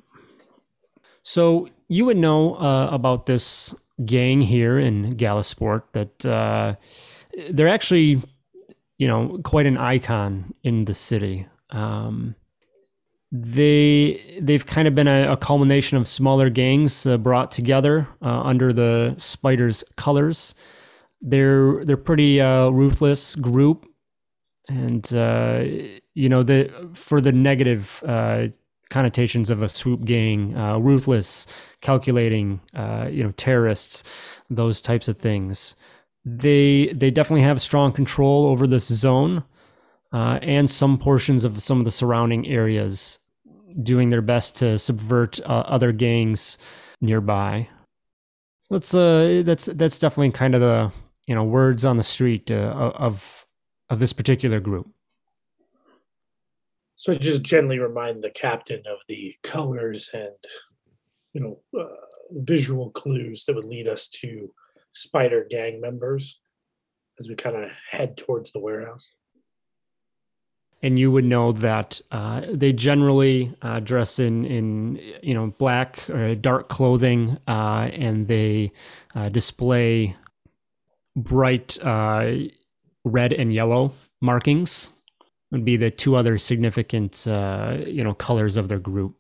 So you would know uh, about this gang here in Galasport that uh, they're actually, you know, quite an icon in the city. Um, they they've kind of been a, a culmination of smaller gangs uh, brought together uh, under the Spiders colors. They're they're pretty uh, ruthless group, and uh, you know the for the negative uh, connotations of a swoop gang, uh, ruthless, calculating, you know, terrorists, those types of things. They they definitely have strong control over this zone uh, and some portions of some of the surrounding areas, doing their best to subvert uh, other gangs nearby. So that's uh that's that's definitely kind of the you know words on the street uh, of of this particular group. So just gently remind the captain of the colors and you know uh, visual clues that would lead us to spider gang members as we kind of head towards the warehouse. And you would know that uh, they generally uh, dress in in you know black or dark clothing, uh, and they uh, display bright uh, red and yellow markings would be the two other significant uh, you know colors of their group.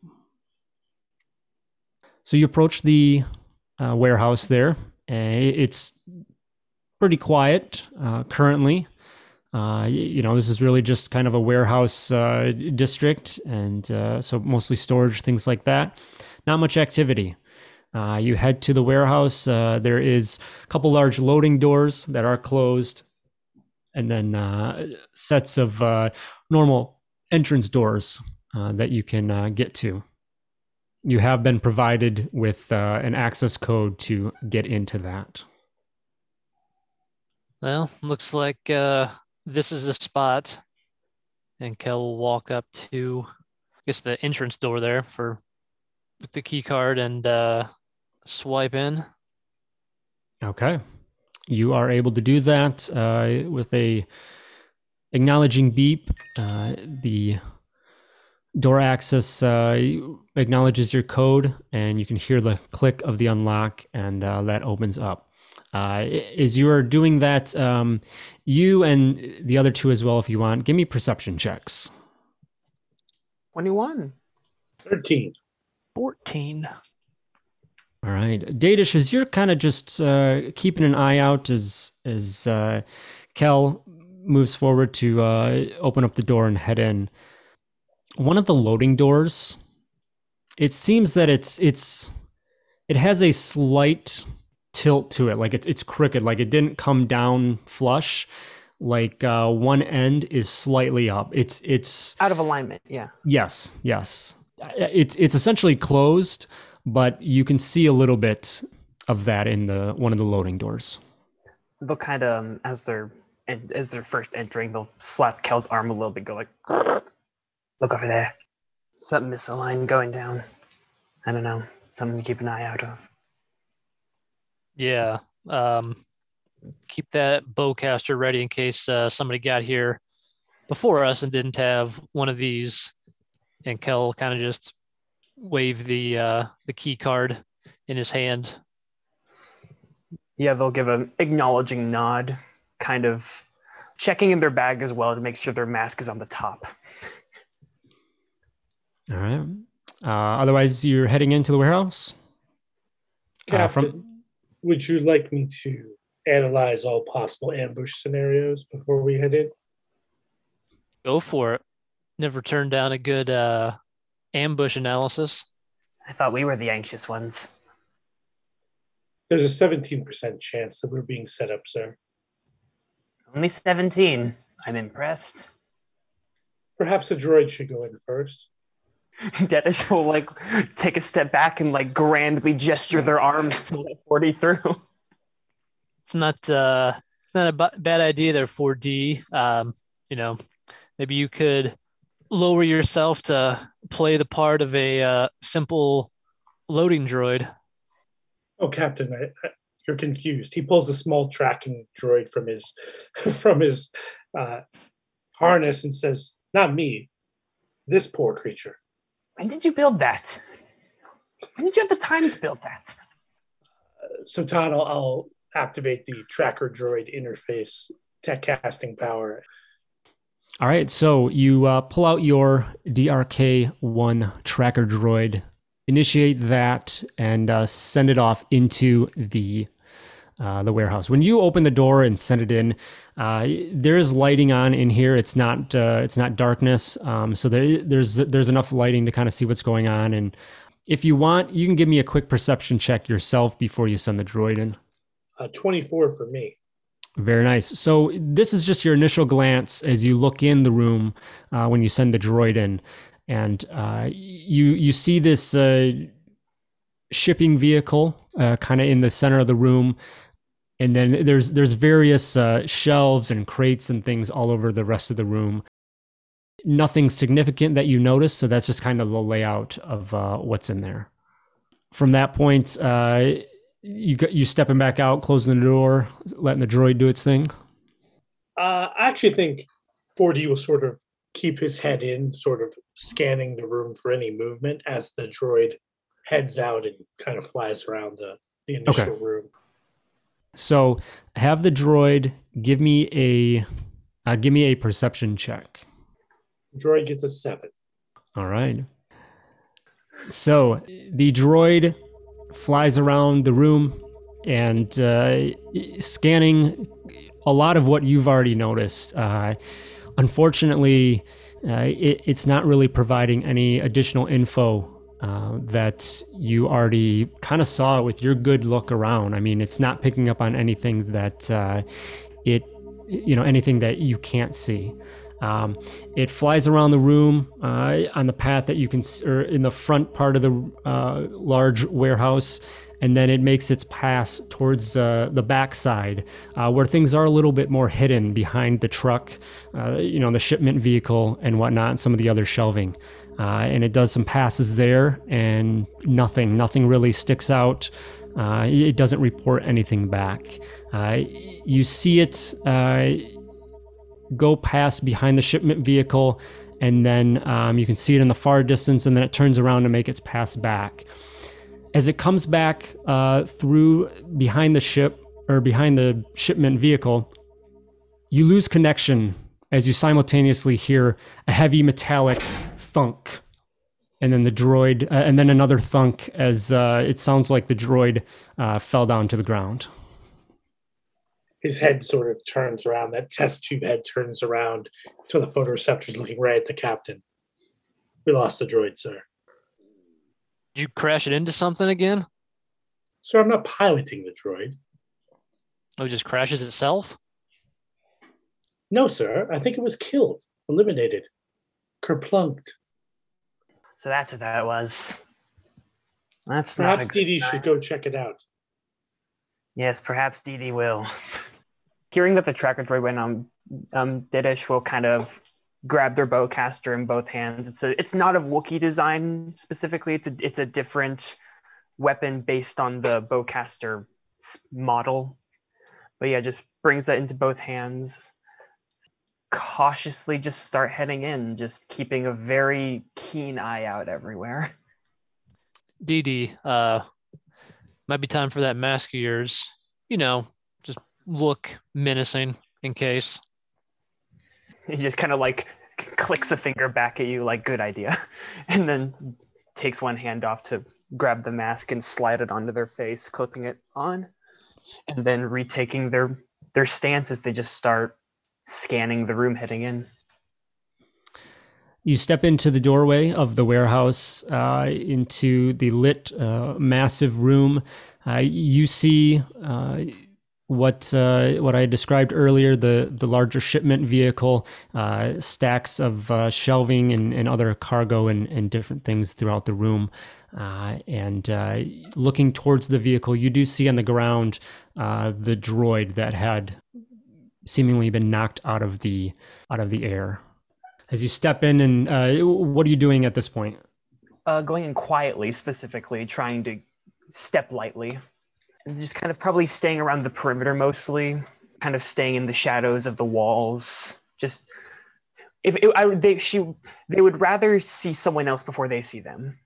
So you approach the warehouse there. and it's pretty quiet currently. Uh, you know, this is really just kind of a warehouse uh, district, and uh, so mostly storage, things like that. Not much activity. you head to the warehouse. there is a couple large loading doors that are closed and then uh, sets of uh, normal entrance doors uh, that you can uh, get to. You have been provided with uh, an access code to get into that. Well, looks like uh, this is a spot, and Kel will walk up to, I guess, the entrance door there for with the key card and swipe in. Okay you are able to do that uh, with a acknowledging beep. Uh, the door access uh, acknowledges your code, and you can hear the click of the unlock, and uh, that opens up. Uh, as you are doing that, um, you and the other two as well, if you want, give me perception checks. 21. 13. 14. All right, Dadish, as you're kind of just uh, keeping an eye out as as uh, Kel moves forward to uh, open up the door and head in. One of the loading doors, it seems that it's it's it has a slight tilt to it, like it, it's crooked, like it didn't come down flush. Like uh, one end is slightly up. It's it's out of alignment. Yeah. Yes. Yes. It's it's essentially closed but you can see a little bit of that in the one of the loading doors. They'll kind of um, as they're and as they're first entering, they'll slap Kel's arm a little bit, go like, *clears throat* "Look over there, something misaligned going down. I don't know, something to keep an eye out of." Yeah, um, keep that bowcaster ready in case uh, somebody got here before us and didn't have one of these. And Kel kind of just wave the uh, the key card in his hand. Yeah, they'll give an acknowledging nod, kind of checking in their bag as well to make sure their mask is on the top. All right. Uh, otherwise, you're heading into the warehouse. Captain, uh, from... would you like me to analyze all possible ambush scenarios before we head in? Go for it. Never turned down a good uh, ambush analysis. I thought we were the anxious ones. There's a 17% chance that we're being set up, sir. Only 17. I'm impressed. Perhaps a droid should go in first. *laughs* Dennis will like take a step back and like grandly gesture their arms to let 4D through. It's not uh it's not a b- bad idea there 4D. Um, you know, maybe you could lower yourself to play the part of a uh, simple loading droid. Oh, Captain, I, I, you're confused. He pulls a small tracking droid from his *laughs* from his uh, harness and says, "Not me, this poor creature." When did you build that? When did you have the time to build that? Uh, so, Todd, I'll, I'll activate the tracker droid interface tech casting power all right, so you uh, pull out your DRK1 tracker droid, initiate that, and uh, send it off into the uh, the warehouse. When you open the door and send it in, uh, there is lighting on in here. It's not uh, it's not darkness, um, so there, there's there's enough lighting to kind of see what's going on. And if you want, you can give me a quick perception check yourself before you send the droid in. Uh, 24 for me. Very nice. So this is just your initial glance as you look in the room uh, when you send the droid in, and uh, you you see this uh, shipping vehicle uh, kind of in the center of the room, and then there's there's various uh, shelves and crates and things all over the rest of the room. Nothing significant that you notice, so that's just kind of the layout of uh, what's in there. From that point, you you stepping back out, closing the door, letting the droid do its thing? Uh, I actually think 4D will sort of keep his head in, sort of scanning the room for any movement as the droid heads out and kind of flies around the, the initial okay. room. So have the droid give me a uh, give me a perception check. Droid gets a seven. All right. So the droid flies around the room and uh, scanning a lot of what you've already noticed. Uh, unfortunately, uh, it, it's not really providing any additional info uh, that you already kind of saw with your good look around. I mean, it's not picking up on anything that uh, it, you know, anything that you can't see. Um, it flies around the room uh, on the path that you can, or in the front part of the uh, large warehouse, and then it makes its pass towards uh, the backside, uh, where things are a little bit more hidden behind the truck, uh, you know, the shipment vehicle and whatnot, and some of the other shelving. Uh, and it does some passes there, and nothing, nothing really sticks out. it doesn't report anything back. you see it go past behind the shipment vehicle, and then um, you can see it in the far distance, and then it turns around to make its pass back. As it comes back uh, through behind the ship or behind the shipment vehicle, you lose connection as you simultaneously hear a heavy metallic thunk and then the droid uh, and then another thunk as uh, it sounds like the droid uh, fell down to the ground his head sort of turns around. That test tube head turns around to the photoreceptors looking right at the captain. We lost the droid, sir. Did you crash it into something again? Sir, I'm not piloting the droid. Oh, it just crashes itself? No, sir. I think it was killed, eliminated, kerplunked. So that's what that was. That's Perhaps Dee should go check it out. Yes, perhaps Dee will. *laughs* Hearing that the tracker droid went on, um, Didish will kind of grab their bowcaster in both hands. It's a, it's not of Wookiee design specifically. It's a, it's a different weapon based on the bowcaster model. But yeah, just brings that into both hands. Cautiously, just start heading in, just keeping a very keen eye out everywhere. Dee uh, might be time for that mask of yours. You know, just look menacing in case. He just kind of like clicks a finger back at you, like, good idea. *laughs* And then takes one hand off to grab the mask and slide it onto their face, clipping it on. And then retaking their their stance as they just start scanning the room heading in. You step into the doorway of the warehouse, uh, into the lit, uh, massive room. Uh, you see uh, what uh, what I described earlier the the larger shipment vehicle, uh, stacks of shelving and, and other cargo and, and different things throughout the room. and looking towards the vehicle, you do see on the ground the droid that had seemingly been knocked out of the out of the air. As you step in and uh, what are you doing at this point? Uh, going in quietly specifically trying to step lightly. And just kind of probably staying around the perimeter mostly kind of staying in the shadows of the walls. Just if it, I, they she they would rather see someone else before they see them.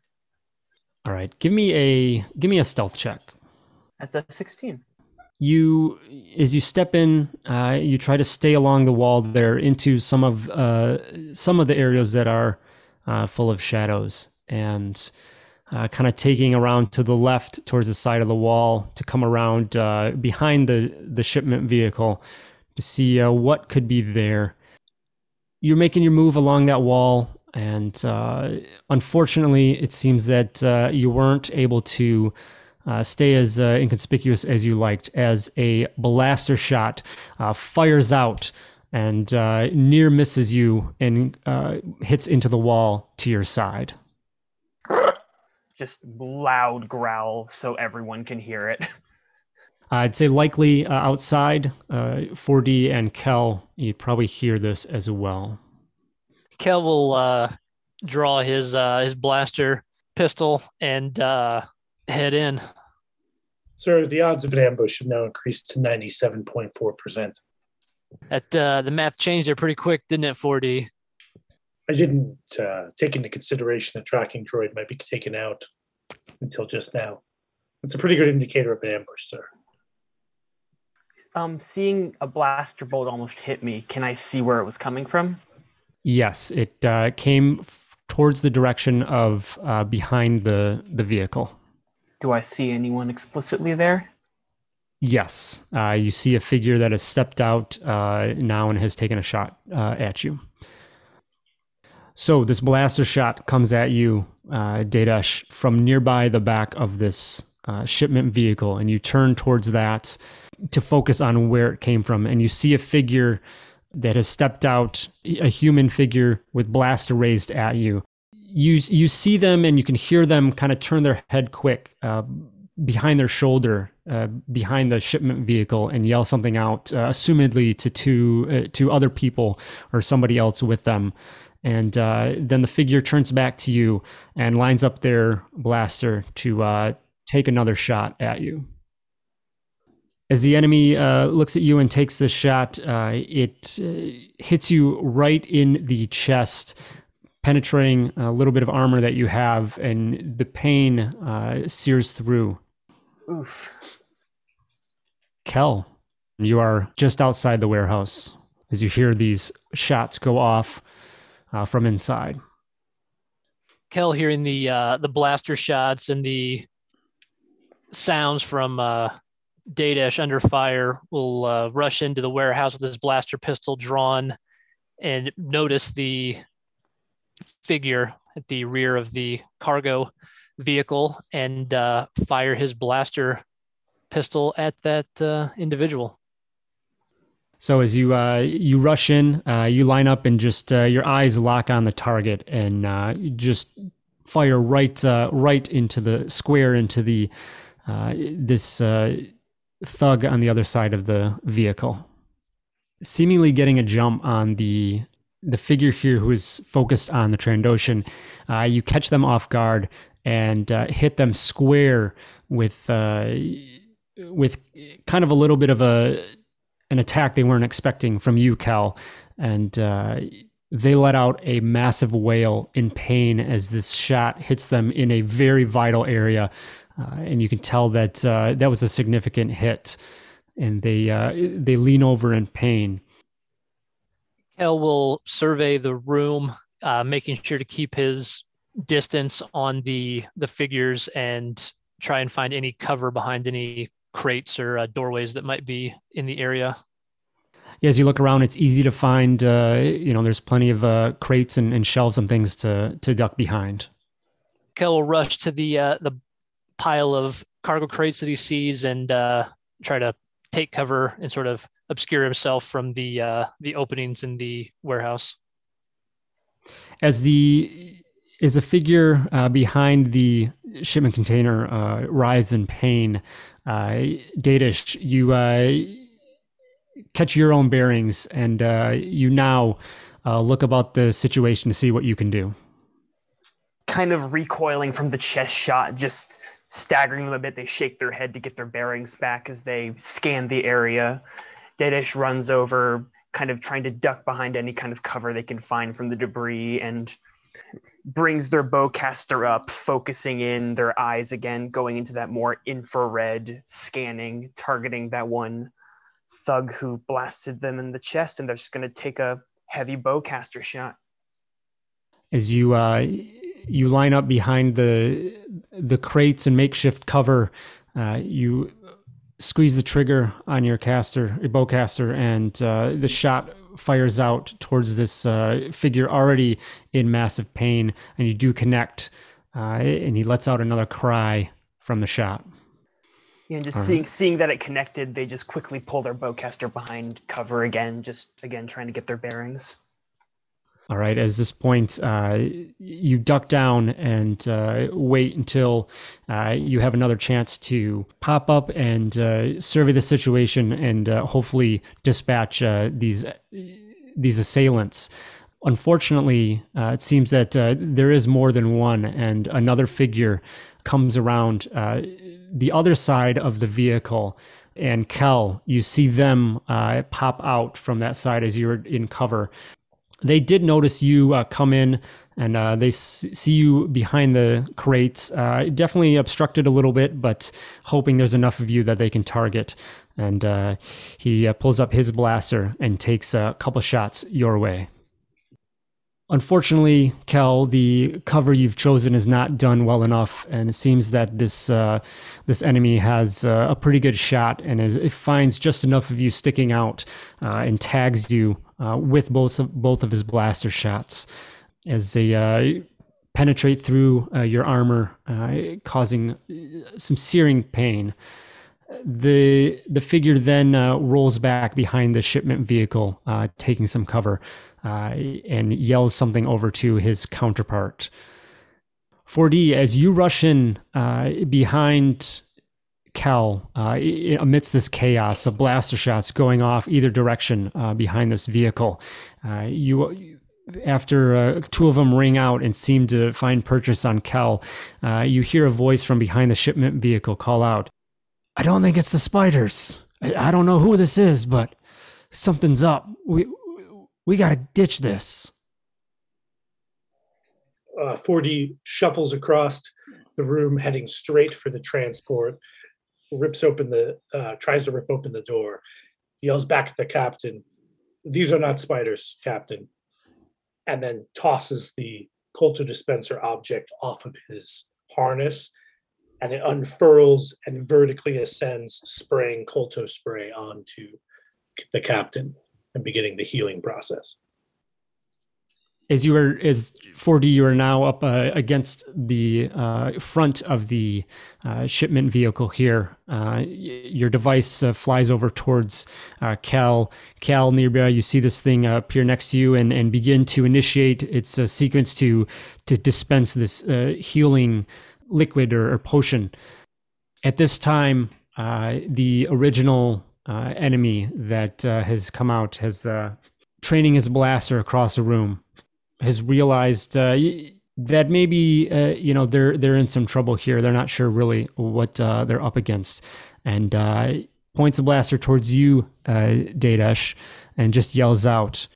All right. Give me a give me a stealth check. That's a 16 you as you step in uh, you try to stay along the wall there into some of uh, some of the areas that are uh, full of shadows and uh, kind of taking around to the left towards the side of the wall to come around uh, behind the, the shipment vehicle to see uh, what could be there. You're making your move along that wall, and unfortunately, it seems that you weren't able to. Uh, stay as inconspicuous as you liked, as a blaster shot fires out and near misses you and hits into the wall to your side *laughs* just loud growl so everyone can hear it. *laughs* I'd say likely uh, outside, uh, 4D and Kel, you probably hear this as well. Kel will uh, draw his uh, his blaster pistol and uh, head in. Sir, the odds of an ambush have now increased to 97.4%. That uh, the math changed there pretty quick, didn't it, 4D? I didn't uh, take into consideration a tracking droid might be taken out until just now. It's a pretty good indicator of an ambush, sir. Um, seeing a blaster bolt almost hit me, can I see where it was coming from? Yes, it uh, came f- towards the direction of uh, behind the the vehicle. Do I see anyone explicitly there? Yes, uh, you see a figure that has stepped out uh, now and has taken a shot uh, at you. So this blaster shot comes at you, uh, Dadesh, from nearby the back of this uh, shipment vehicle, and you turn towards that to focus on where it came from, and you see a figure that has stepped out, a human figure with blaster raised at you. You you see them, and you can hear them kind of turn their head quick uh, behind their shoulder, uh, behind the shipment vehicle, and yell something out, uh, assumedly to two uh, to other people or somebody else with them and uh, then the figure turns back to you and lines up their blaster to uh, take another shot at you. As the enemy uh, looks at you and takes the shot, uh, it uh, hits you right in the chest, penetrating a little bit of armor that you have, and the pain uh, sears through. Oof. Kel, you are just outside the warehouse as you hear these shots go off uh, from inside. Kel hearing the uh, the blaster shots and the sounds from uh, Dadesh under fire will uh, rush into the warehouse with his blaster pistol drawn and notice the figure at the rear of the cargo vehicle and uh, fire his blaster pistol at that uh, individual. So as you uh, you rush in, uh, you line up and just uh, your eyes lock on the target and uh, just fire right right into the square into the this thug on the other side of the vehicle, seemingly getting a jump on the the figure here who is focused on the Trandoshan. you catch them off guard and hit them square with with kind of a little bit of a an attack they weren't expecting from you, Cal, and uh, they let out a massive wail in pain as this shot hits them in a very vital area, uh, and you can tell that uh, that was a significant hit, and they uh, they lean over in pain. Kel will survey the room, uh, making sure to keep his distance on the the figures and try and find any cover behind any crates or uh, doorways that might be in the area. Yeah, as you look around, it's easy to find. Uh, you know, there's plenty of uh, crates and, and, shelves and things to to duck behind. Kel will rush to the uh, the pile of cargo crates that he sees and uh, try to take cover and sort of obscure himself from the uh, the openings in the warehouse. As the is a figure uh, behind the shipment container uh, writhes in pain. Uh, Dadesh, you uh, catch your own bearings and uh, you now uh, look about the situation to see what you can do. Kind of recoiling from the chest shot, just staggering them a bit. They shake their head to get their bearings back as they scan the area. Dadesh runs over, kind of trying to duck behind any kind of cover they can find from the debris and brings their bowcaster up, focusing in their eyes again, going into that more infrared scanning, targeting that one thug who blasted them in the chest, and they're just going to take a heavy bowcaster shot. As you uh, you line up behind the the crates and makeshift cover. Uh, you squeeze the trigger on your caster, your bowcaster, and uh, the shot fires out towards this uh, figure already in massive pain, and you do connect, uh, and he lets out another cry from the shot. Yeah, and just seeing seeing that it connected, they just quickly pull their bowcaster behind cover again, just again trying to get their bearings. All right. as this point, uh, you duck down and uh, wait until uh, you have another chance to pop up and uh, survey the situation and uh, hopefully dispatch uh, these these assailants. Unfortunately, it seems that there is more than one, and another figure comes around the other side of the vehicle and Kel, you see them uh, pop out from that side as you're in cover they did notice you uh, come in and uh, they s- see you behind the crates. Uh, definitely obstructed a little bit, but hoping there's enough of you that they can target. And uh, he uh, pulls up his blaster and takes a couple shots your way. Unfortunately, Kel, the cover you've chosen is not done well enough, and it seems that this uh, this enemy has uh, a pretty good shot, and is, it finds just enough of you sticking out uh, and tags you uh, with both of, both of his blaster shots as they uh, penetrate through uh, your armor, uh, causing uh, some searing pain. The the figure then rolls back behind the shipment vehicle, taking some cover, and yells something over to his counterpart. 4D, as you rush in behind Kel, uh, amidst this chaos of blaster shots going off either direction uh, behind this vehicle, uh, you after uh, two of them ring out and seem to find purchase on Kel, uh, you hear a voice from behind the shipment vehicle call out, "I don't think it's the spiders. I, I don't know who this is, but something's up. We we gotta ditch this." 4D uh, shuffles across the room, heading straight for the transport rips open the uh, tries to rip open the door yells back at the captain these are not spiders captain and then tosses the kolto dispenser object off of his harness and it unfurls and vertically ascends spraying kolto spray onto the captain and beginning the healing process as you are as 4D, you are now up uh, against the uh, front of the uh, shipment vehicle here. Uh, your device uh, flies over towards uh, Cal. Cal nearby, you see this thing appear next to you and, and begin to initiate its sequence to to dispense this healing liquid or, or, potion. At this time, the original enemy that has come out has training his blaster across the room has realized uh, that maybe uh, you know they're they're in some trouble here. They're not sure really what uh, they're up against, and uh, points a blaster towards you, uh, Dadesh, and just yells out,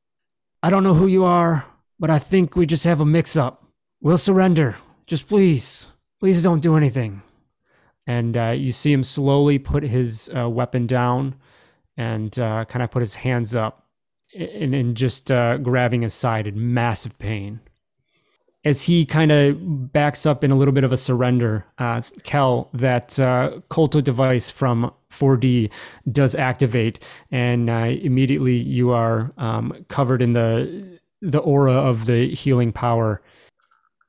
"I don't know who you are, but I think we just have a mix-up. We'll surrender. Just please, please don't do anything." And uh, you see him slowly put his uh, weapon down and kind of put his hands up and, and just uh, grabbing his side in massive pain. As he kind of backs up in a little bit of a surrender, uh, Kel, that uh, Kolto device from 4D does activate, and uh, immediately you are um, covered in the the aura of the healing power.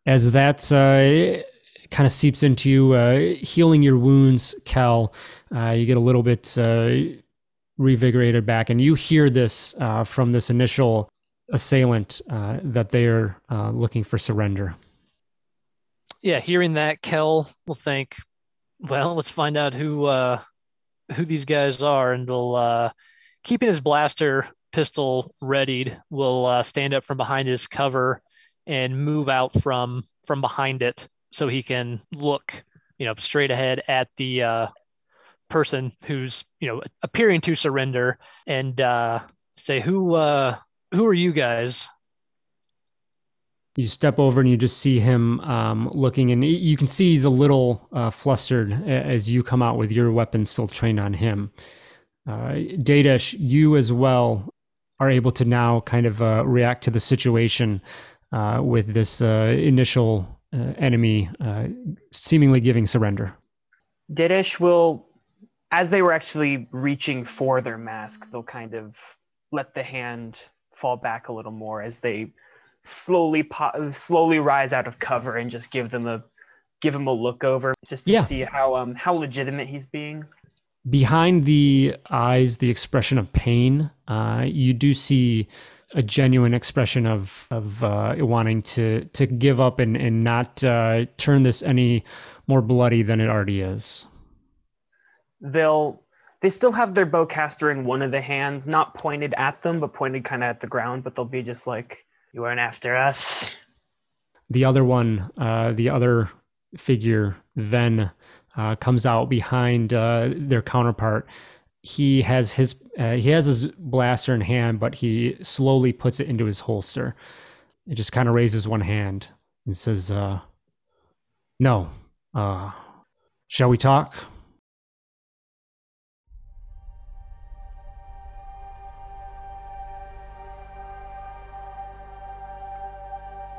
As that uh, kind of seeps into you, uh, healing your wounds, Kel, uh, you get a little bit revigorated back. And you hear this uh, from this initial assailant uh, that they're uh, looking for surrender. Yeah, hearing that, Kel will think, well, let's find out who uh, who these guys are, and will uh, keeping his blaster pistol readied, will uh, stand up from behind his cover and move out from from behind it so he can look, you know, straight ahead at the person who's you know appearing to surrender and uh, say who uh, who are you guys you step over and you just see him um, looking and you can see he's a little uh, flustered as you come out with your weapon still trained on him uh, Dadesh, you as well are able to now kind of uh, react to the situation uh, with this uh, initial uh, enemy uh, seemingly giving surrender. Didish will, as they were actually reaching for their mask, they'll kind of let the hand fall back a little more as they slowly po- slowly rise out of cover and just give them a give him a look over just to Yeah. see how um how legitimate he's being. behind the eyes, the expression of pain, uh, you do see a genuine expression of of uh, wanting to to give up and and not uh, turn this any more bloody than it already is. They'll they still have their bowcaster in one of the hands, not pointed at them, but pointed kind of at the ground. But they'll be just like, "You weren't after us." The other one, uh, the other figure, then uh, comes out behind uh, their counterpart. He has his uh, he has his blaster in hand, but he slowly puts it into his holster. It just kind of raises one hand and says, uh, "No, uh, shall we talk?"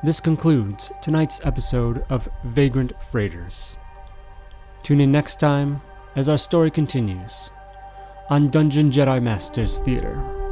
This concludes tonight's episode of Vagrant Freighters. Tune in next time as our story continues on Dungeon Jedi Masters Theater.